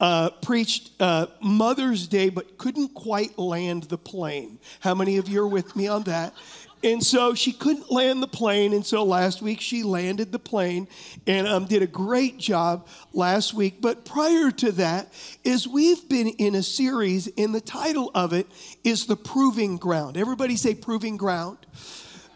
uh, preached uh, Mother's Day, but couldn't quite land the plane. How many of you are with me on that? And so she couldn't land the plane. And so last week she landed the plane and um, did a great job last week. But prior to that, is we've been in a series, and the title of it is The Proving Ground. Everybody say Proving Ground.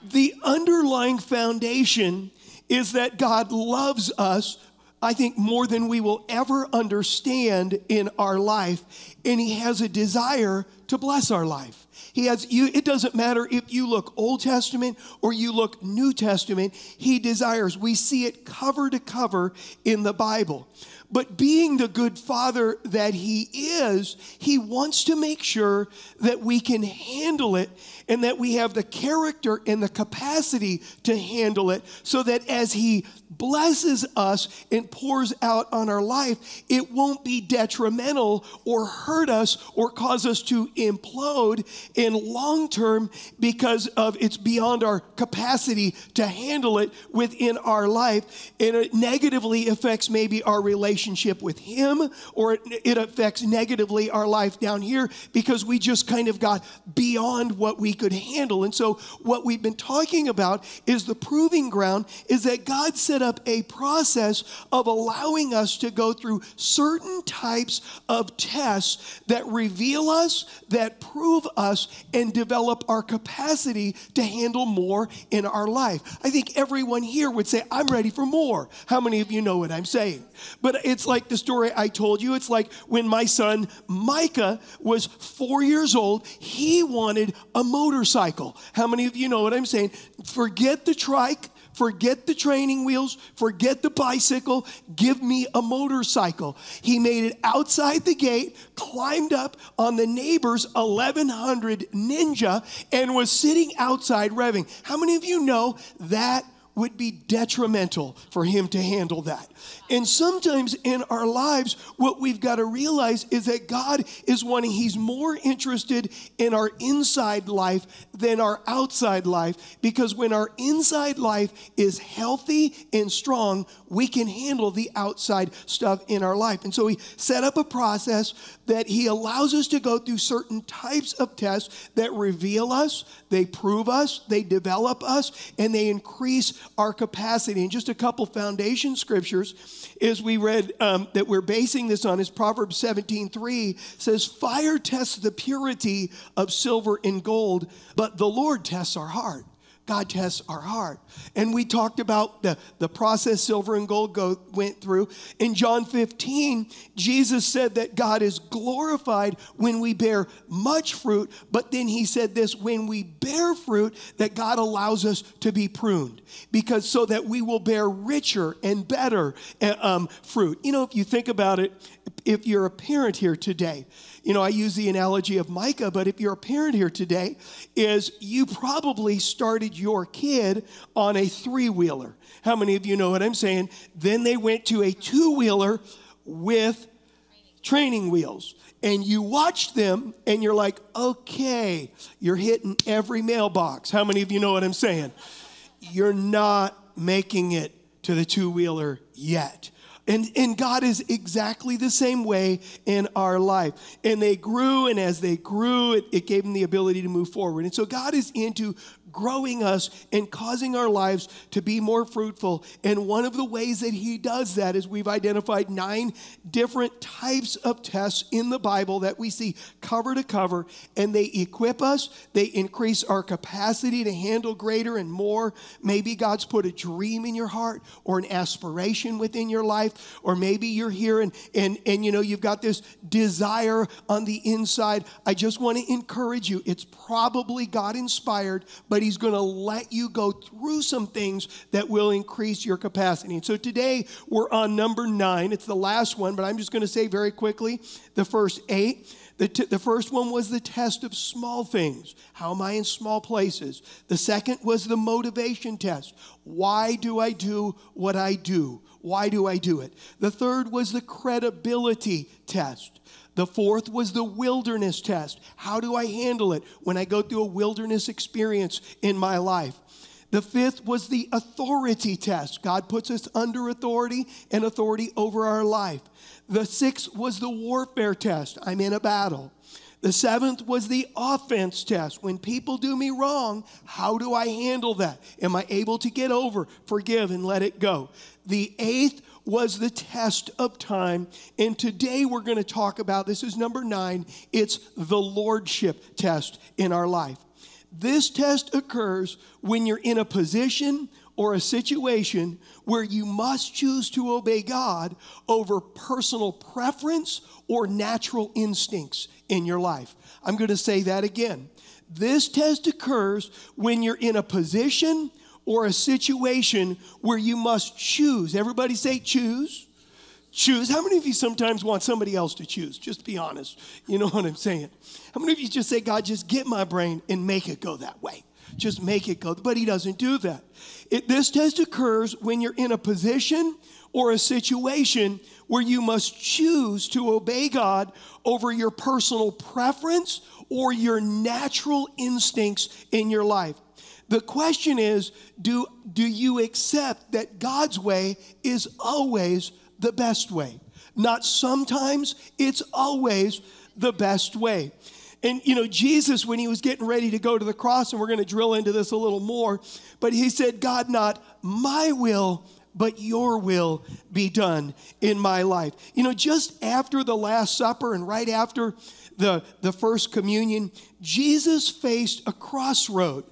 The underlying foundation is that God loves us, I think, more than we will ever understand in our life. And He has a desire to bless our life. He has you, it doesn't matter if you look Old Testament or you look New Testament, He desires. We see it cover to cover in the Bible. But being the good father that he is, he wants to make sure that we can handle it and that we have the character and the capacity to handle it so that as he blesses us and pours out on our life, it won't be detrimental or hurt us or cause us to implode in long term because of it's beyond our capacity to handle it within our life. And it negatively affects maybe our relationship with Him or it affects negatively our life down here because we just kind of got beyond what we could handle. And so, what we've been talking about is the proving ground is that God set up a process of allowing us to go through certain types of tests that reveal us, that prove us, and develop our capacity to handle more in our life. I think everyone here would say, I'm ready for more. How many of you know what I'm saying? But it's like the story I told you. It's like when my son Micah was four years old, he wanted a motorcycle. How many of you know what I'm saying? Forget the trike, Forget the training wheels, forget the bicycle, give me a motorcycle. He made it outside the gate, climbed up on the neighbor's 1100 Ninja, and was sitting outside revving. How many of you know that would be detrimental for him to handle that. And sometimes in our lives, what we've got to realize is that God is wanting, He's more interested in our inside life than our outside life. Because when our inside life is healthy and strong, we can handle the outside stuff in our life. And so He set up a process that He allows us to go through certain types of tests that reveal us, they prove us, they develop us, and they increase our capacity. And just a couple foundation scriptures is we read um, that we're basing this on is Proverbs 17:3 says, "Fire tests the purity of silver and gold, but the Lord tests our heart." God tests our heart. And we talked about the, the process silver and gold go, went through. In John 15, Jesus said that God is glorified when we bear much fruit, but then he said this when we bear fruit, that God allows us to be pruned, because so that we will bear richer and better uh, um, fruit. You know, if you think about it, if you're a parent here today, you know, I use the analogy of Micah, but if you're a parent here today, is you probably started your kid on a three wheeler. How many of you know what I'm saying? Then they went to a two wheeler with training wheels. And you watch them and you're like, okay, you're hitting every mailbox. How many of you know what I'm saying? You're not making it to the two wheeler yet. And, and God is exactly the same way in our life. And they grew, and as they grew, it, it gave them the ability to move forward. And so God is into growing us and causing our lives to be more fruitful. And one of the ways that He does that is we've identified nine different types of tests in the Bible that we see cover to cover, and they equip us, they increase our capacity to handle greater and more. Maybe God's put a dream in your heart or an aspiration within your life, or maybe you're here and, and, and you know, you've got this desire on the inside. I just want to encourage you. It's probably God inspired, but but He's going to let you go through some things that will increase your capacity. And so today we're on number nine. It's the last one, but I'm just going to say very quickly the first eight. The, t- the first one was the test of small things. How am I in small places? The second was the motivation test. Why do I do what I do? Why do I do it? The third was the credibility test. The fourth was the wilderness test. How do I handle it when I go through a wilderness experience in my life? The fifth was the authority test. God puts us under authority and authority over our life. The sixth was the warfare test. I'm in a battle. The seventh was the offense test. When people do me wrong, how do I handle that? Am I able to get over, forgive, and let it go? The eighth was the test of time. And today we're going to talk about this is number nine it's the lordship test in our life. This test occurs when you're in a position or a situation where you must choose to obey God over personal preference or natural instincts in your life. I'm going to say that again. This test occurs when you're in a position or a situation where you must choose. Everybody say choose. Choose. How many of you sometimes want somebody else to choose? Just be honest. You know what I'm saying. How many of you just say, God, just get my brain and make it go that way? Just make it go. But He doesn't do that. It, this test occurs when you're in a position or a situation where you must choose to obey God over your personal preference or your natural instincts in your life. The question is do, do you accept that God's way is always the best way? Not sometimes, it's always the best way. And you know, Jesus, when he was getting ready to go to the cross, and we're going to drill into this a little more, but he said, God, not my will, but your will be done in my life. You know, just after the Last Supper and right after the, the first communion, Jesus faced a crossroad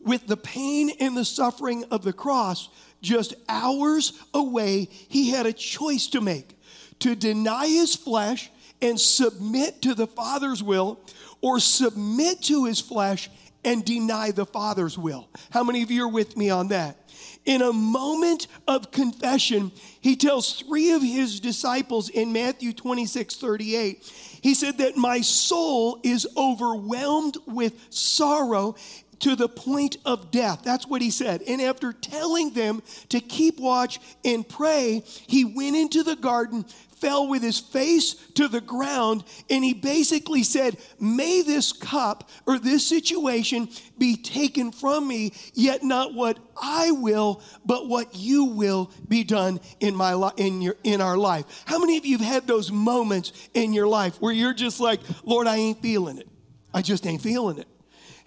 with the pain and the suffering of the cross just hours away. He had a choice to make to deny his flesh and submit to the Father's will or submit to his flesh and deny the Father's will. How many of you are with me on that? In a moment of confession, he tells three of his disciples in Matthew 26 38, he said that my soul is overwhelmed with sorrow to the point of death. That's what he said. And after telling them to keep watch and pray, he went into the garden, fell with his face to the ground, and he basically said, May this cup or this situation be taken from me, yet not what I will, but what you will be done in my li- in your in our life. How many of you have had those moments in your life where you're just like, Lord, I ain't feeling it. I just ain't feeling it.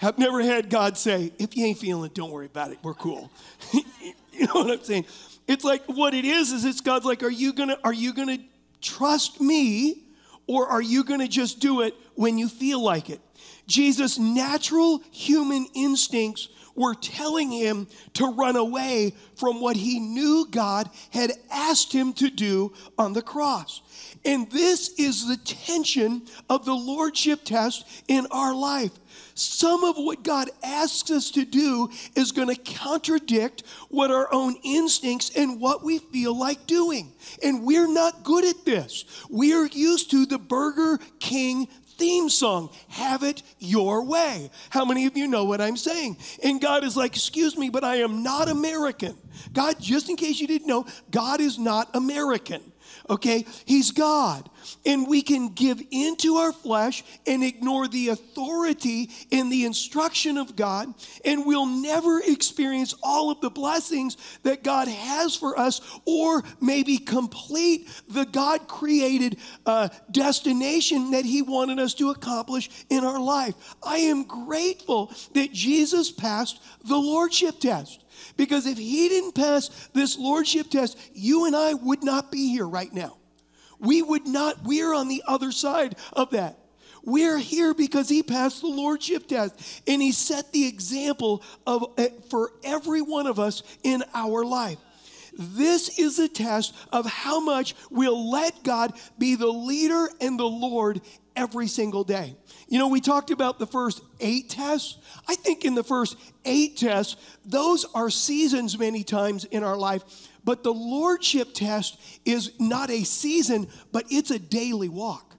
I've never had God say, if you ain't feeling it, don't worry about it. We're cool. you know what I'm saying? It's like what it is is it's God's like, are you gonna are you gonna trust me or are you gonna just do it when you feel like it? Jesus' natural human instincts were telling him to run away from what he knew God had asked him to do on the cross. And this is the tension of the lordship test in our life. Some of what God asks us to do is going to contradict what our own instincts and what we feel like doing. And we're not good at this. We are used to the Burger King theme song, Have It Your Way. How many of you know what I'm saying? And God is like, Excuse me, but I am not American. God, just in case you didn't know, God is not American okay? He's God. And we can give into our flesh and ignore the authority and the instruction of God, and we'll never experience all of the blessings that God has for us, or maybe complete the God created uh, destination that He wanted us to accomplish in our life. I am grateful that Jesus passed the Lordship test. Because if he didn't pass this lordship test, you and I would not be here right now. We would not, we're on the other side of that. We're here because he passed the lordship test and he set the example of eh, for every one of us in our life. This is a test of how much we'll let God be the leader and the Lord every single day. You know, we talked about the first eight tests. I think in the first eight tests, those are seasons many times in our life. But the Lordship test is not a season, but it's a daily walk.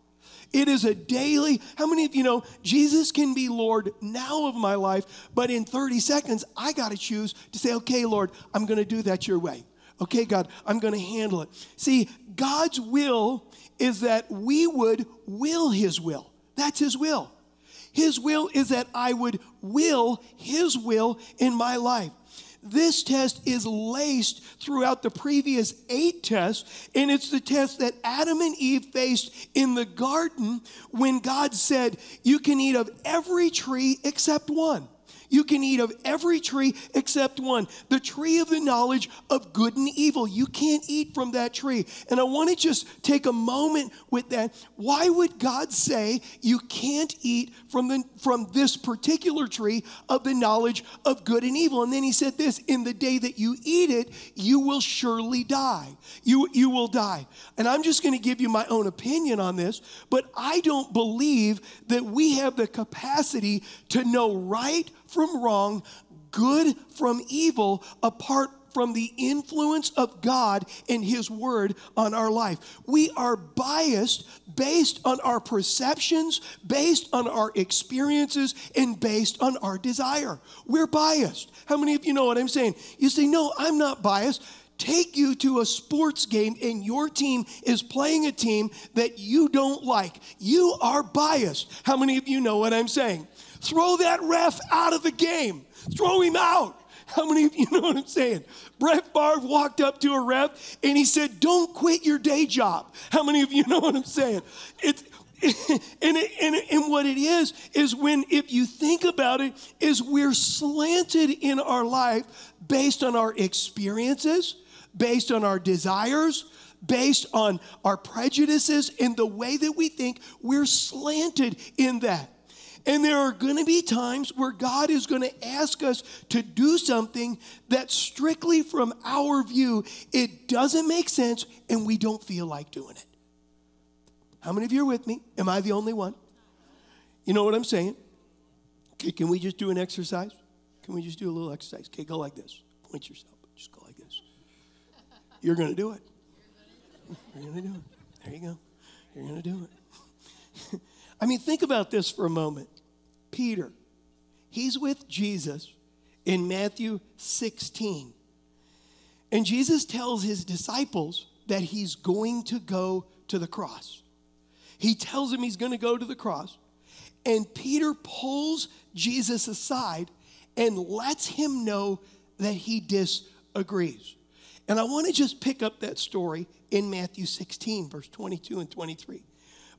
It is a daily, how many of you know Jesus can be Lord now of my life, but in 30 seconds, I got to choose to say, okay, Lord, I'm going to do that your way. Okay, God, I'm going to handle it. See, God's will is that we would will His will. That's His will. His will is that I would will His will in my life. This test is laced throughout the previous eight tests, and it's the test that Adam and Eve faced in the garden when God said, You can eat of every tree except one. You can eat of every tree except one the tree of the knowledge of good and evil. You can't eat from that tree. And I want to just take a moment with that. Why would God say you can't eat from, the, from this particular tree of the knowledge of good and evil? And then he said this in the day that you eat it, you will surely die. You, you will die. And I'm just going to give you my own opinion on this, but I don't believe that we have the capacity to know right from wrong, good from evil, apart from the influence of God and His Word on our life. We are biased based on our perceptions, based on our experiences, and based on our desire. We're biased. How many of you know what I'm saying? You say, No, I'm not biased. Take you to a sports game and your team is playing a team that you don't like. You are biased. How many of you know what I'm saying? Throw that ref out of the game. Throw him out. How many of you know what I'm saying? Brett Favre walked up to a ref and he said, Don't quit your day job. How many of you know what I'm saying? It's, and, it, and, and what it is, is when, if you think about it, is we're slanted in our life based on our experiences, based on our desires, based on our prejudices, and the way that we think, we're slanted in that. And there are going to be times where God is going to ask us to do something that strictly from our view, it doesn't make sense and we don't feel like doing it. How many of you are with me? Am I the only one? You know what I'm saying? Okay, can we just do an exercise? Can we just do a little exercise? Okay, go like this. Point yourself. Just go like this. You're going to do it. You're going to do it. There you go. You're going to do it. I mean, think about this for a moment. Peter, he's with Jesus in Matthew 16. And Jesus tells his disciples that he's going to go to the cross. He tells him he's going to go to the cross. And Peter pulls Jesus aside and lets him know that he disagrees. And I want to just pick up that story in Matthew 16, verse 22 and 23.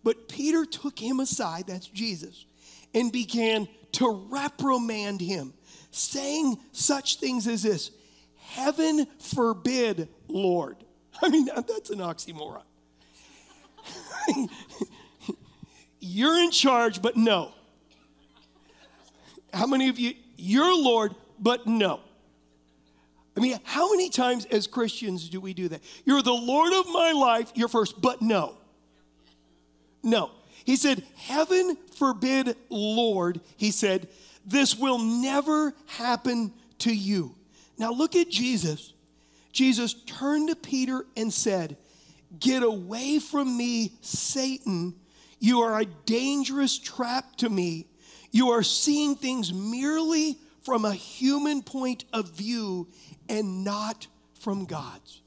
But Peter took him aside, that's Jesus, and began to reprimand him, saying such things as this Heaven forbid, Lord. I mean, that's an oxymoron. You're in charge, but no. How many of you, you're Lord, but no? I mean, how many times as Christians do we do that? You're the Lord of my life, you're first, but no. No. He said, Heaven forbid, Lord, he said, this will never happen to you. Now look at Jesus. Jesus turned to Peter and said, Get away from me, Satan. You are a dangerous trap to me. You are seeing things merely from a human point of view and not from God's.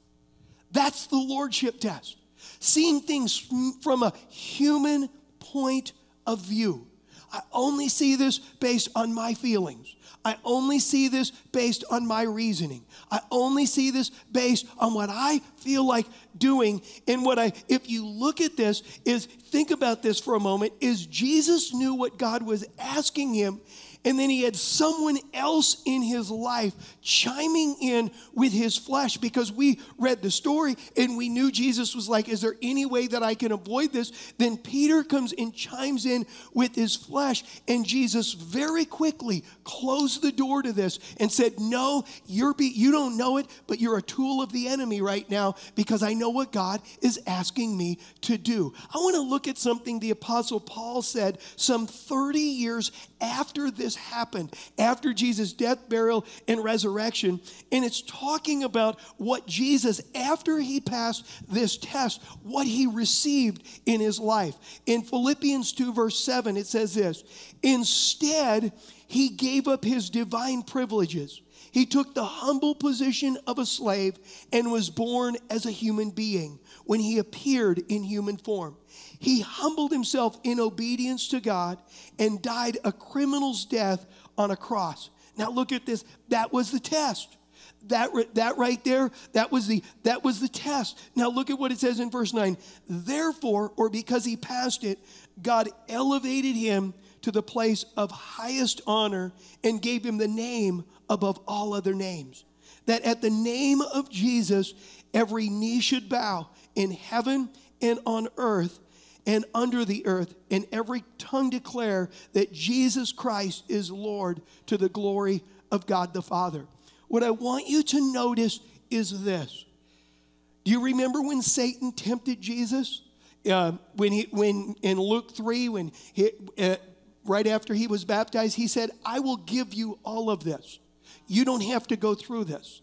That's the lordship test seeing things from a human point of view. I only see this based on my feelings. I only see this based on my reasoning. I only see this based on what I feel like doing. And what I, if you look at this, is think about this for a moment, is Jesus knew what God was asking him And then he had someone else in his life chiming in with his flesh because we read the story and we knew Jesus was like, Is there any way that I can avoid this? Then Peter comes and chimes in with his flesh. And Jesus very quickly closed the door to this and said, No, you're be- you don't know it, but you're a tool of the enemy right now because I know what God is asking me to do. I want to look at something the Apostle Paul said some 30 years after this happened, after Jesus' death, burial, and resurrection. And it's talking about what Jesus, after he passed this test, what he received in his life. In Philippians 2, verse 7, it says this Instead, he gave up his divine privileges. He took the humble position of a slave and was born as a human being when he appeared in human form. He humbled himself in obedience to God and died a criminal's death on a cross. Now look at this. That was the test. That, that right there, that was the that was the test. Now look at what it says in verse 9. Therefore, or because he passed it, God elevated him to the place of highest honor and gave him the name above all other names. That at the name of Jesus, every knee should bow in heaven and on earth and under the earth, and every tongue declare that Jesus Christ is Lord to the glory of God the Father. What I want you to notice is this. Do you remember when Satan tempted Jesus? Uh, when he, when in Luke 3, when he, uh, right after he was baptized, he said, I will give you all of this. You don't have to go through this.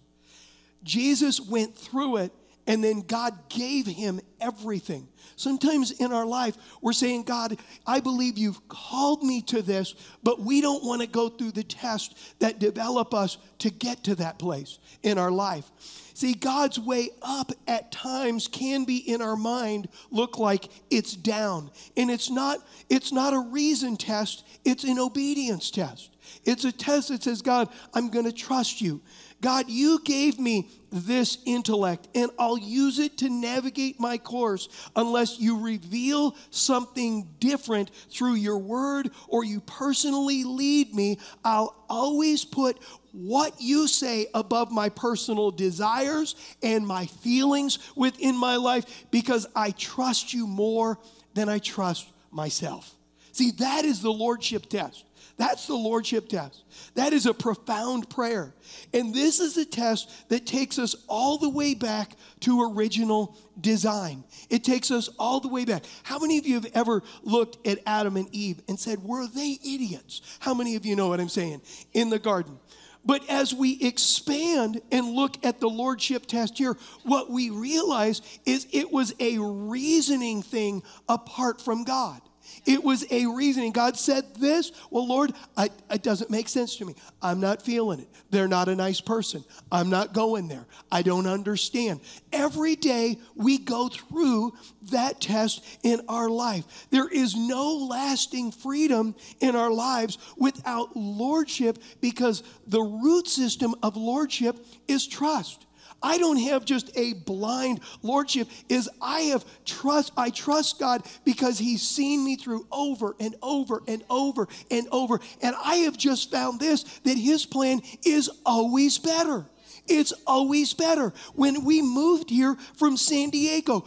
Jesus went through it and then God gave him everything. Sometimes in our life, we're saying, God, I believe you've called me to this, but we don't want to go through the tests that develop us to get to that place in our life. See, God's way up at times can be in our mind look like it's down. And it's not, it's not a reason test, it's an obedience test. It's a test that says, God, I'm going to trust you. God, you gave me this intellect, and I'll use it to navigate my course unless you reveal something different through your word or you personally lead me. I'll always put what you say above my personal desires and my feelings within my life because I trust you more than I trust myself. See, that is the Lordship test. That's the Lordship test. That is a profound prayer. And this is a test that takes us all the way back to original design. It takes us all the way back. How many of you have ever looked at Adam and Eve and said, Were they idiots? How many of you know what I'm saying? In the garden. But as we expand and look at the Lordship test here, what we realize is it was a reasoning thing apart from God. It was a reasoning. God said this. Well, Lord, I, it doesn't make sense to me. I'm not feeling it. They're not a nice person. I'm not going there. I don't understand. Every day we go through that test in our life. There is no lasting freedom in our lives without lordship because the root system of lordship is trust. I don't have just a blind lordship is I have trust I trust God because he's seen me through over and over and over and over and I have just found this that his plan is always better. It's always better. When we moved here from San Diego,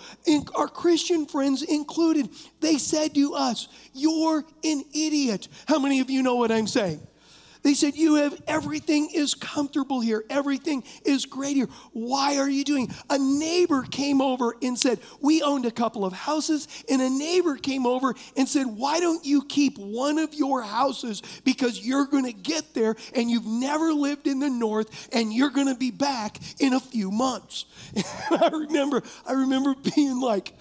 our Christian friends included, they said to us, You're an idiot. How many of you know what I'm saying? They said, You have everything is comfortable here, everything is great here. Why are you doing? A neighbor came over and said, We owned a couple of houses, and a neighbor came over and said, Why don't you keep one of your houses because you're going to get there and you've never lived in the north and you're going to be back in a few months. I remember, I remember being like,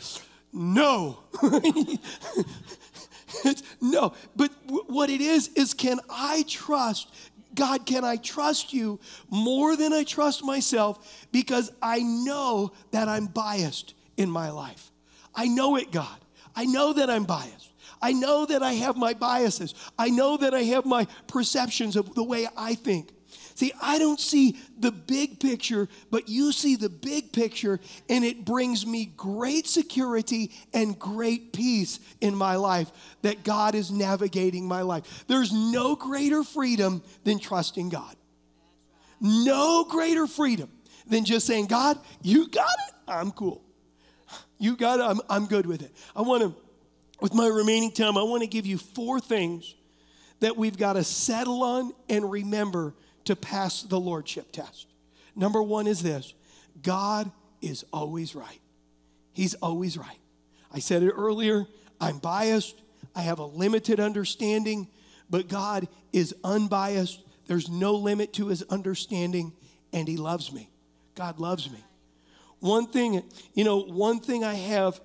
No. No, but w- what it is, is can I trust God, can I trust you more than I trust myself because I know that I'm biased in my life? I know it, God. I know that I'm biased. I know that I have my biases. I know that I have my perceptions of the way I think. See, I don't see the big picture, but you see the big picture, and it brings me great security and great peace in my life that God is navigating my life. There's no greater freedom than trusting God. No greater freedom than just saying, God, you got it, I'm cool. You got it, I'm, I'm good with it. I want to, with my remaining time, I want to give you four things that we've got to settle on and remember to pass the lordship test. Number one is this God is always right. He's always right. I said it earlier, I'm biased, I have a limited understanding, but God is unbiased. There's no limit to his understanding, and he loves me. God loves me. One thing, you know, one thing I have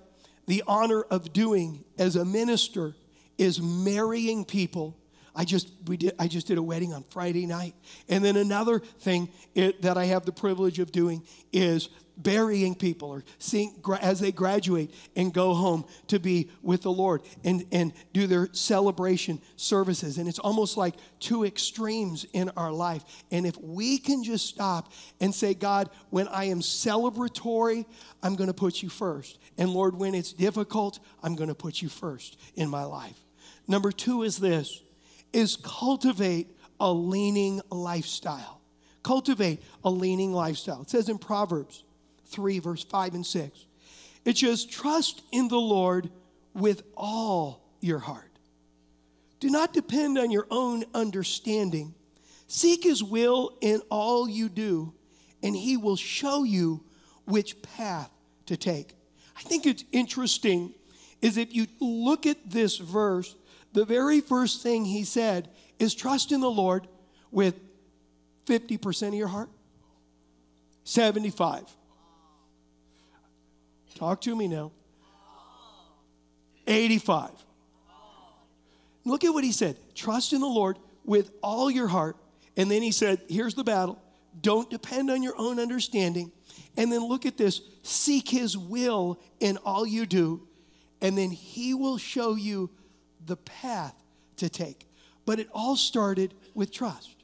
the honor of doing as a minister is marrying people I just we did I just did a wedding on Friday night. And then another thing it, that I have the privilege of doing is burying people or seeing as they graduate and go home to be with the Lord and, and do their celebration services. And it's almost like two extremes in our life. And if we can just stop and say, God, when I am celebratory, I'm going to put you first. And Lord, when it's difficult, I'm going to put you first in my life. Number two is this is cultivate a leaning lifestyle. Cultivate a leaning lifestyle. It says in Proverbs 3, verse 5 and 6. It says, Trust in the Lord with all your heart. Do not depend on your own understanding. Seek his will in all you do, and he will show you which path to take. I think it's interesting is if you look at this verse, the very first thing he said is trust in the Lord with 50% of your heart, 75. Talk to me now. 85. Look at what he said trust in the Lord with all your heart. And then he said, here's the battle. Don't depend on your own understanding. And then look at this seek his will in all you do. And then he will show you the path to take. But it all started with trust.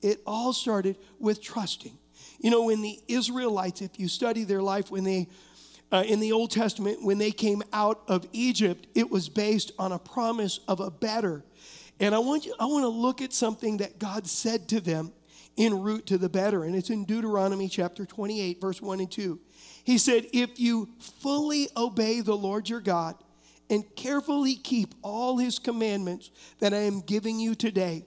It all started with trusting. You know, when the Israelites, if you study their life, when they, uh, in the Old Testament, when they came out of Egypt, it was based on a promise of a better. And I want you, I want to look at something that God said to them en route to the better. And it's in Deuteronomy chapter 28, verse 1 and 2. He said, If you fully obey the Lord your God, and carefully keep all his commandments that I am giving you today,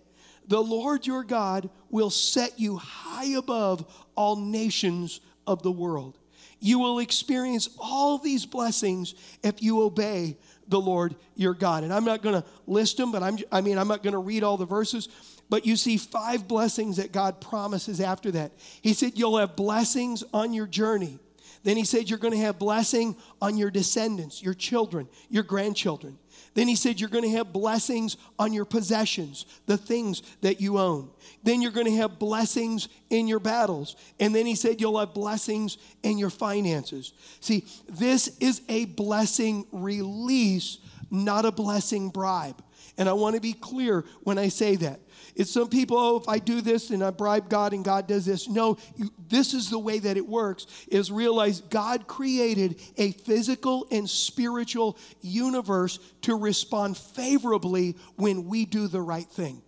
the Lord your God will set you high above all nations of the world. You will experience all these blessings if you obey the Lord your God. And I'm not going to list them, but I'm, I mean, I'm not going to read all the verses. But you see five blessings that God promises after that. He said, You'll have blessings on your journey. Then he said, You're going to have blessing on your descendants, your children, your grandchildren. Then he said, You're going to have blessings on your possessions, the things that you own. Then you're going to have blessings in your battles. And then he said, You'll have blessings in your finances. See, this is a blessing release, not a blessing bribe. And I want to be clear when I say that. It's some people, oh, if I do this and I bribe God and God does this. No, you, this is the way that it works, is realize God created a physical and spiritual universe to respond favorably when we do the right thing.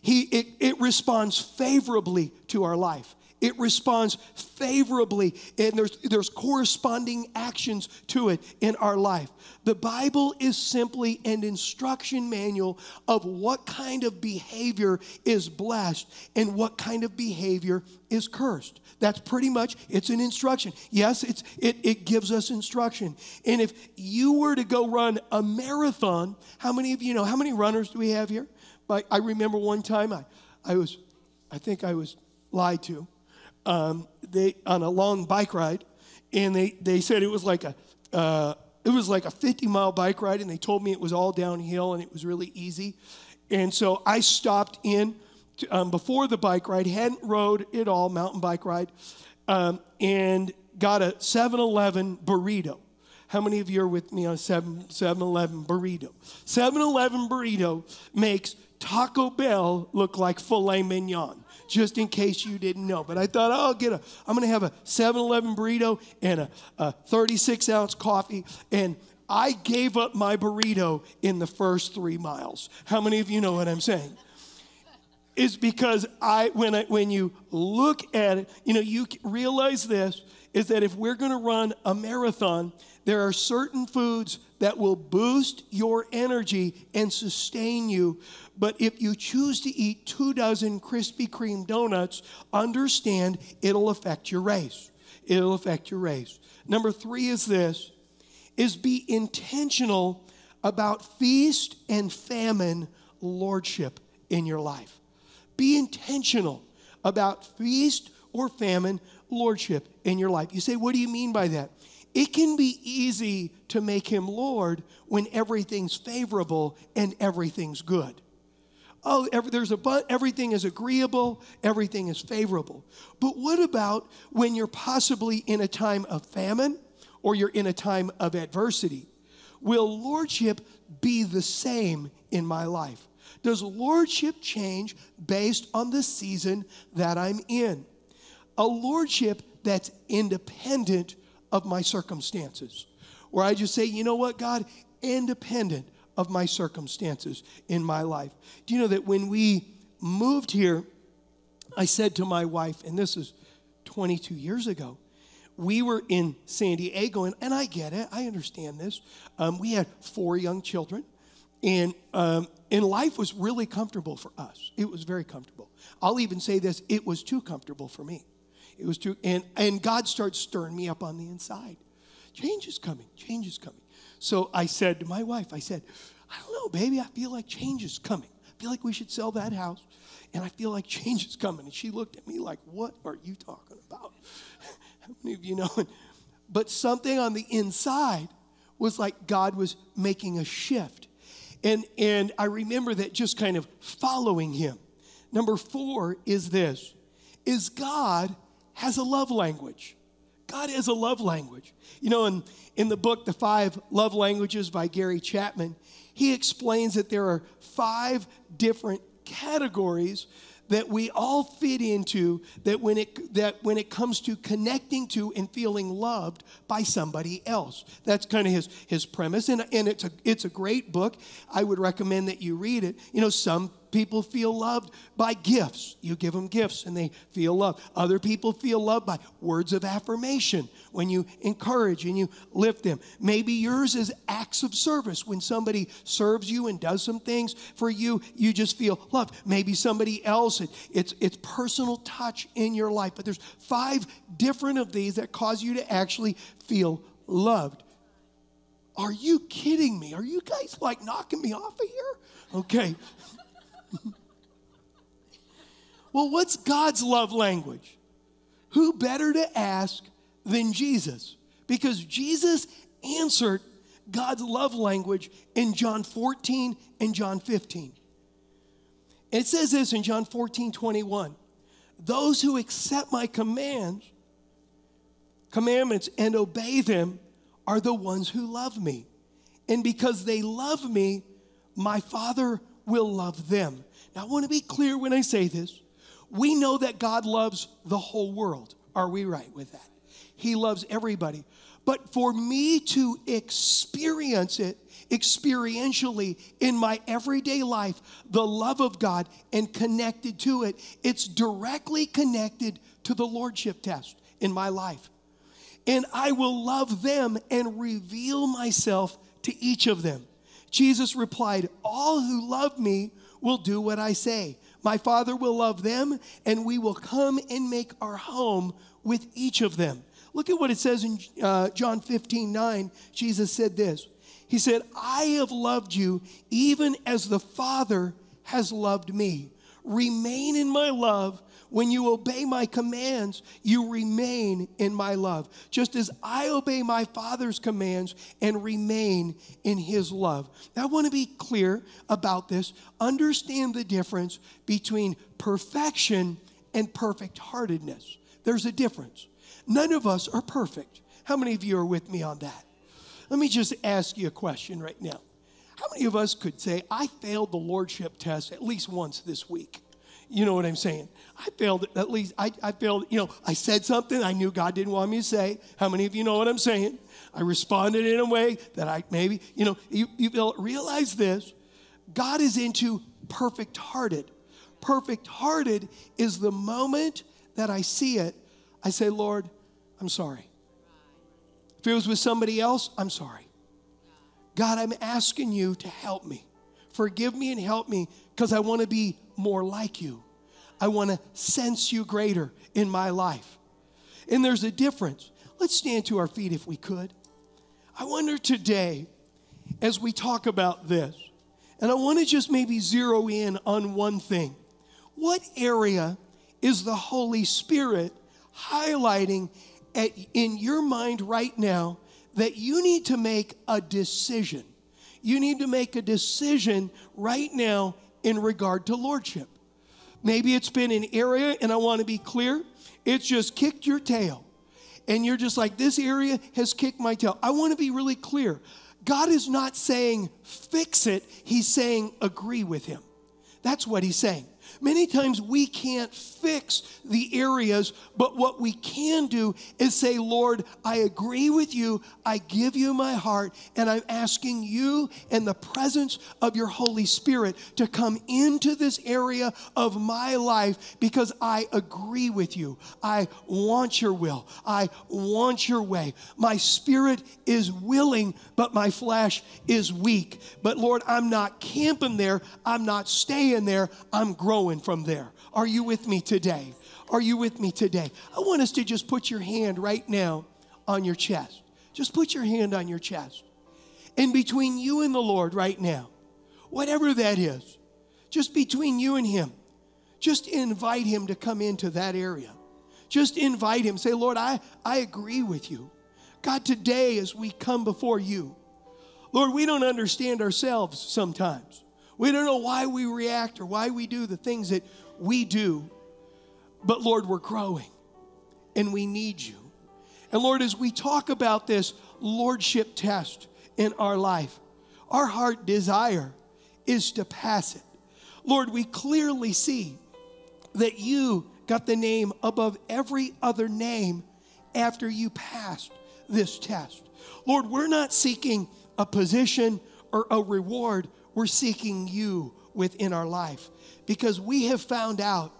He, it, it responds favorably to our life it responds favorably and there's, there's corresponding actions to it in our life. The Bible is simply an instruction manual of what kind of behavior is blessed and what kind of behavior is cursed. That's pretty much it's an instruction. Yes, it's it, it gives us instruction. And if you were to go run a marathon, how many of you know how many runners do we have here? I remember one time I I was I think I was lied to um, they on a long bike ride, and they, they said it was like a uh, it was like a 50 mile bike ride, and they told me it was all downhill and it was really easy. And so I stopped in to, um, before the bike ride, hadn't rode at all, mountain bike ride, um, and got a 7 Eleven burrito. How many of you are with me on 7 Eleven burrito? 7 Eleven burrito makes Taco Bell look like filet mignon. Just in case you didn't know. But I thought, oh, I'll get a, I'm going to have a 7 Eleven burrito and a, a 36 ounce coffee. And I gave up my burrito in the first three miles. How many of you know what I'm saying? Is because I when I when you look at it, you know, you realize this is that if we're going to run a marathon, there are certain foods that will boost your energy and sustain you. But if you choose to eat two dozen Krispy Kreme donuts, understand it'll affect your race. It'll affect your race. Number three is this is be intentional about feast and famine lordship in your life. Be intentional about feast or famine lordship in your life. You say, what do you mean by that? It can be easy to make him Lord when everything's favorable and everything's good. Oh, every, there's a but, everything is agreeable, everything is favorable. But what about when you're possibly in a time of famine or you're in a time of adversity? Will lordship be the same in my life? Does lordship change based on the season that I'm in? A lordship that's independent of my circumstances. Where I just say, you know what, God, independent of my circumstances in my life. Do you know that when we moved here, I said to my wife, and this is 22 years ago, we were in San Diego, and, and I get it, I understand this. Um, we had four young children, and, um, and life was really comfortable for us. It was very comfortable. I'll even say this it was too comfortable for me. It was true. And, and God starts stirring me up on the inside. Change is coming. Change is coming. So I said to my wife, I said, I don't know, baby. I feel like change is coming. I feel like we should sell that house. And I feel like change is coming. And she looked at me like, What are you talking about? How many of you know? But something on the inside was like God was making a shift. And, and I remember that just kind of following him. Number four is this is God has a love language. God has a love language. You know, in, in the book, The Five Love Languages by Gary Chapman, he explains that there are five different categories that we all fit into that when it that when it comes to connecting to and feeling loved by somebody else that's kind of his his premise and, and it's a it's a great book i would recommend that you read it you know some people feel loved by gifts. You give them gifts and they feel loved. Other people feel loved by words of affirmation when you encourage and you lift them. Maybe yours is acts of service. When somebody serves you and does some things for you, you just feel loved. Maybe somebody else, it, it's, it's personal touch in your life. But there's five different of these that cause you to actually feel loved. Are you kidding me? Are you guys like knocking me off of here? Okay. well, what's God's love language? Who better to ask than Jesus? Because Jesus answered God's love language in John 14 and John 15. It says this in John 14, 21. Those who accept my commands, commandments and obey them are the ones who love me. And because they love me, my Father will love them. Now, I want to be clear when I say this. We know that God loves the whole world. Are we right with that? He loves everybody. But for me to experience it experientially in my everyday life, the love of God and connected to it, it's directly connected to the Lordship test in my life. And I will love them and reveal myself to each of them. Jesus replied, All who love me will do what I say. My Father will love them, and we will come and make our home with each of them. Look at what it says in uh, John 15 9. Jesus said this He said, I have loved you even as the Father has loved me. Remain in my love. When you obey my commands, you remain in my love, just as I obey my Father's commands and remain in his love. Now, I want to be clear about this. Understand the difference between perfection and perfect heartedness. There's a difference. None of us are perfect. How many of you are with me on that? Let me just ask you a question right now. How many of us could say, I failed the Lordship test at least once this week? You know what I'm saying? I failed, at least, I, I failed, you know, I said something I knew God didn't want me to say. How many of you know what I'm saying? I responded in a way that I maybe, you know, you, you realize this God is into perfect hearted. Perfect hearted is the moment that I see it, I say, Lord, I'm sorry. If it was with somebody else, I'm sorry. God, I'm asking you to help me. Forgive me and help me because I want to be more like you. I want to sense you greater in my life. And there's a difference. Let's stand to our feet if we could. I wonder today, as we talk about this, and I want to just maybe zero in on one thing. What area is the Holy Spirit highlighting at, in your mind right now that you need to make a decision? You need to make a decision right now in regard to lordship. Maybe it's been an area, and I want to be clear, it's just kicked your tail. And you're just like, this area has kicked my tail. I want to be really clear. God is not saying fix it, He's saying agree with Him. That's what He's saying. Many times we can't fix the areas, but what we can do is say, Lord, I agree with you. I give you my heart, and I'm asking you and the presence of your Holy Spirit to come into this area of my life because I agree with you. I want your will. I want your way. My spirit is willing, but my flesh is weak. But Lord, I'm not camping there. I'm not staying there. I'm growing going from there. Are you with me today? Are you with me today? I want us to just put your hand right now on your chest. Just put your hand on your chest. And between you and the Lord right now, whatever that is, just between you and Him, just invite Him to come into that area. Just invite Him. Say, Lord, I, I agree with you. God, today as we come before you, Lord, we don't understand ourselves sometimes. We don't know why we react or why we do the things that we do. But Lord, we're growing and we need you. And Lord, as we talk about this lordship test in our life, our heart desire is to pass it. Lord, we clearly see that you got the name above every other name after you passed this test. Lord, we're not seeking a position or a reward we're seeking you within our life because we have found out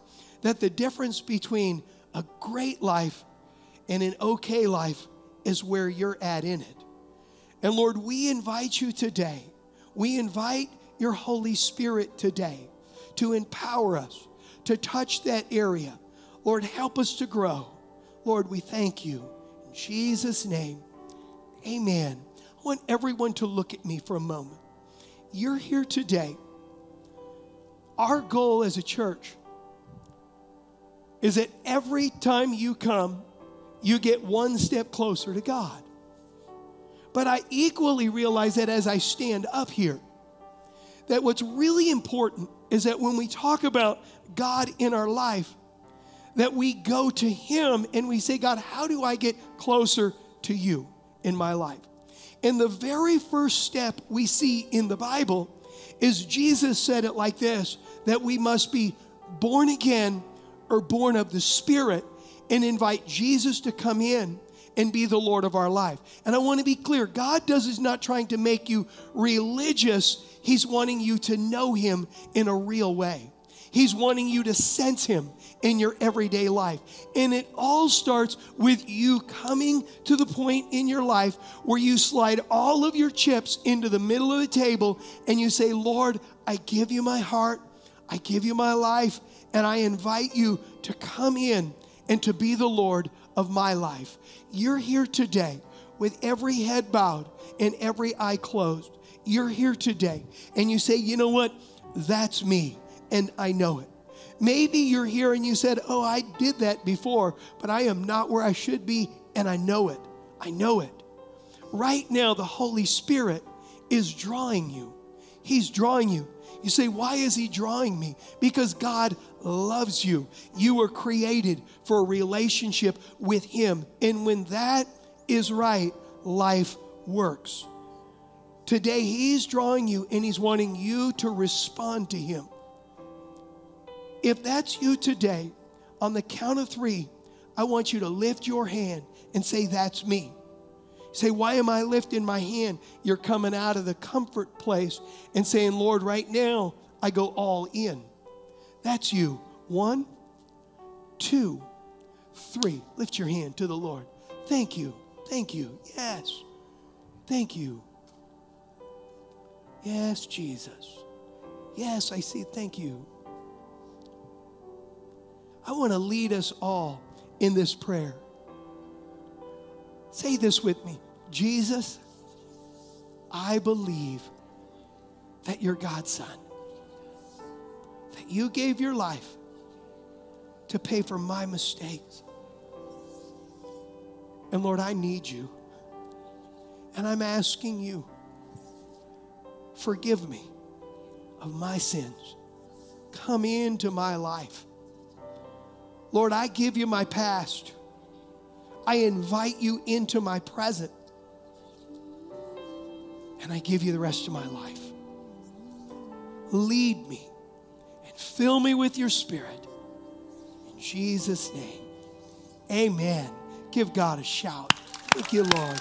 that the difference between a great life and an okay life is where you're at in it. And Lord, we invite you today, we invite your Holy Spirit today to empower us to touch that area. Lord, help us to grow. Lord, we thank you. In Jesus' name, amen. I want everyone to look at me for a moment you're here today, our goal as a church is that every time you come, you get one step closer to God. But I equally realize that as I stand up here, that what's really important is that when we talk about God in our life, that we go to Him and we say, God, how do I get closer to you in my life? And the very first step we see in the Bible is Jesus said it like this that we must be born again or born of the Spirit and invite Jesus to come in and be the Lord of our life. And I want to be clear God does is not trying to make you religious, He's wanting you to know Him in a real way. He's wanting you to sense Him in your everyday life. And it all starts with you coming to the point in your life where you slide all of your chips into the middle of the table and you say, Lord, I give you my heart, I give you my life, and I invite you to come in and to be the Lord of my life. You're here today with every head bowed and every eye closed. You're here today and you say, you know what? That's me, and I know it. Maybe you're here and you said, Oh, I did that before, but I am not where I should be, and I know it. I know it. Right now, the Holy Spirit is drawing you. He's drawing you. You say, Why is He drawing me? Because God loves you. You were created for a relationship with Him. And when that is right, life works. Today, He's drawing you and He's wanting you to respond to Him. If that's you today, on the count of three, I want you to lift your hand and say, That's me. Say, why am I lifting my hand? You're coming out of the comfort place and saying, Lord, right now, I go all in. That's you. One, two, three. Lift your hand to the Lord. Thank you. Thank you. Yes. Thank you. Yes, Jesus. Yes, I see. Thank you. I want to lead us all in this prayer. Say this with me Jesus, I believe that you're God's son, that you gave your life to pay for my mistakes. And Lord, I need you. And I'm asking you, forgive me of my sins. Come into my life. Lord, I give you my past. I invite you into my present. And I give you the rest of my life. Lead me and fill me with your spirit. In Jesus' name, amen. Give God a shout. Thank you, Lord.